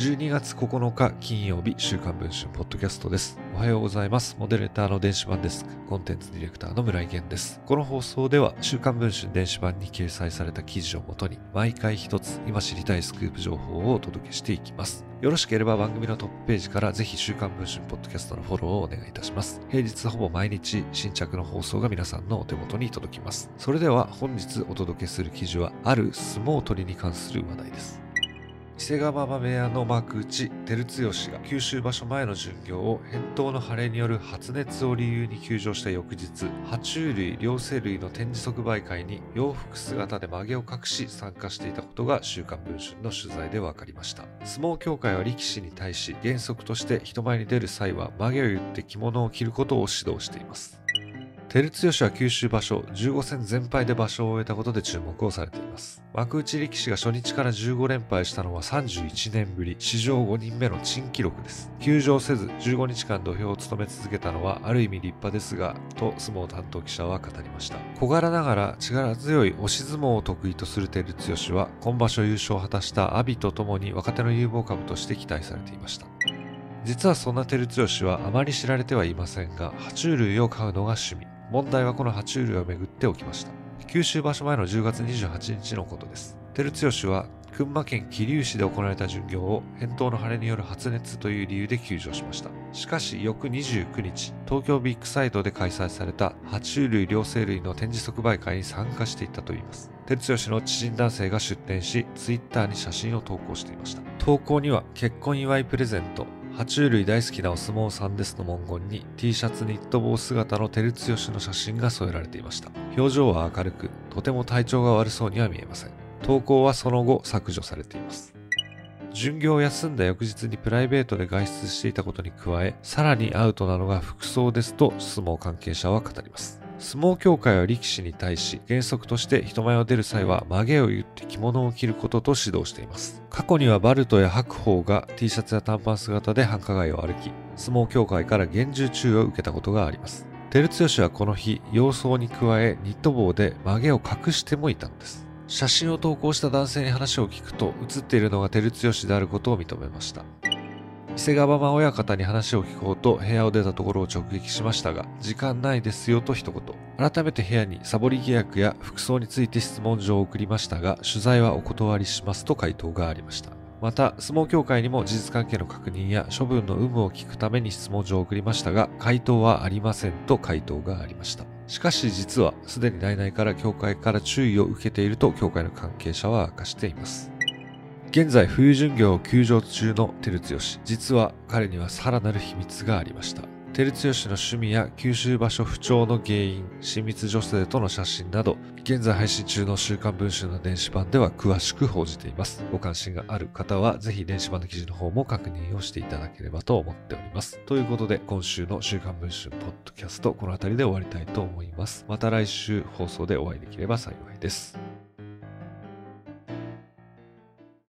12月9日金曜日週刊文春ポッドキャストです。おはようございます。モデレーターの電子版デスク、コンテンツディレクターの村井源です。この放送では週刊文春電子版に掲載された記事をもとに毎回一つ今知りたいスクープ情報をお届けしていきます。よろしければ番組のトップページからぜひ週刊文春ポッドキャストのフォローをお願いいたします。平日ほぼ毎日新着の放送が皆さんのお手元に届きます。それでは本日お届けする記事はある相撲取りに関する話題です。伊勢ヶ浜部屋の幕内照強が九州場所前の巡業を返答の腫れによる発熱を理由に休場した翌日爬虫類両生類の展示即売会に洋服姿で曲げを隠し参加していたことが週刊文春の取材で分かりました。相撲協会は力士に対し原則として人前に出る際は曲げを言って着物を着ることを指導しています。照強は九州場所15戦全敗で場所を終えたことで注目をされています。幕内力士が初日から15連敗したのは31年ぶり史上5人目の珍記録です。休場せず15日間土俵を務め続けたのはある意味立派ですがと相撲担当記者は語りました。小柄ながら力強い押し相撲を得意とする照強は今場所優勝を果たした阿炎とともに若手の有望株として期待されていました。実はそんな照強はあまり知られてはいませんが爬虫類を飼うのが趣味。問題はこの爬虫類をめぐって起きました。九州場所前の10月28日のことです。照強は群馬県桐生市で行われた巡業を返答の腫れによる発熱という理由で休場しました。しかし翌29日東京ビッグサイトで開催された爬虫類両生類の展示即売会に参加していたといいます。照強の知人男性が出展しツイッターに写真を投稿していました。投稿には結婚祝いプレゼント爬虫類大好きなお相撲さんですの文言に T シャツニット帽姿の照強の写真が添えられていました。表情は明るくとても体調が悪そうには見えません。投稿はその後削除されています。巡業を休んだ翌日にプライベートで外出していたことに加えさらにアウトなのが服装ですと相撲関係者は語ります。相撲協会は力士に対し原則として人前を出る際は曲げを言って着物を着ることと指導しています。過去にはバルトや白鵬が T シャツや短パン姿で繁華街を歩き相撲協会から厳重注意を受けたことがあります。照強はこの日様相に加えニット帽で曲げを隠してもいたのです。写真を投稿した男性に話を聞くと写っているのが照強であることを認めました。伊勢川間親方に話を聞こうと部屋を出たところを直撃しましたが時間ないですよと一言。改めて部屋にサボり契約や服装について質問状を送りましたが取材はお断りしますと回答がありました。また相撲協会にも事実関係の確認や処分の有無を聞くために質問状を送りましたが回答はありませんと回答がありました。しかし実はすでに内々から協会から注意を受けていると協会の関係者は明かしています。現在冬巡業を休場中の照強。実は彼にはさらなる秘密がありました。照強の趣味や九州場所不調の原因親密女性との写真など現在配信中の週刊文春の電子版では詳しく報じています。ご関心がある方はぜひ電子版の記事の方も確認をしていただければと思っております。ということで今週の週刊文春ポッドキャストこの辺りで終わりたいと思います。また来週放送でお会いできれば幸いです。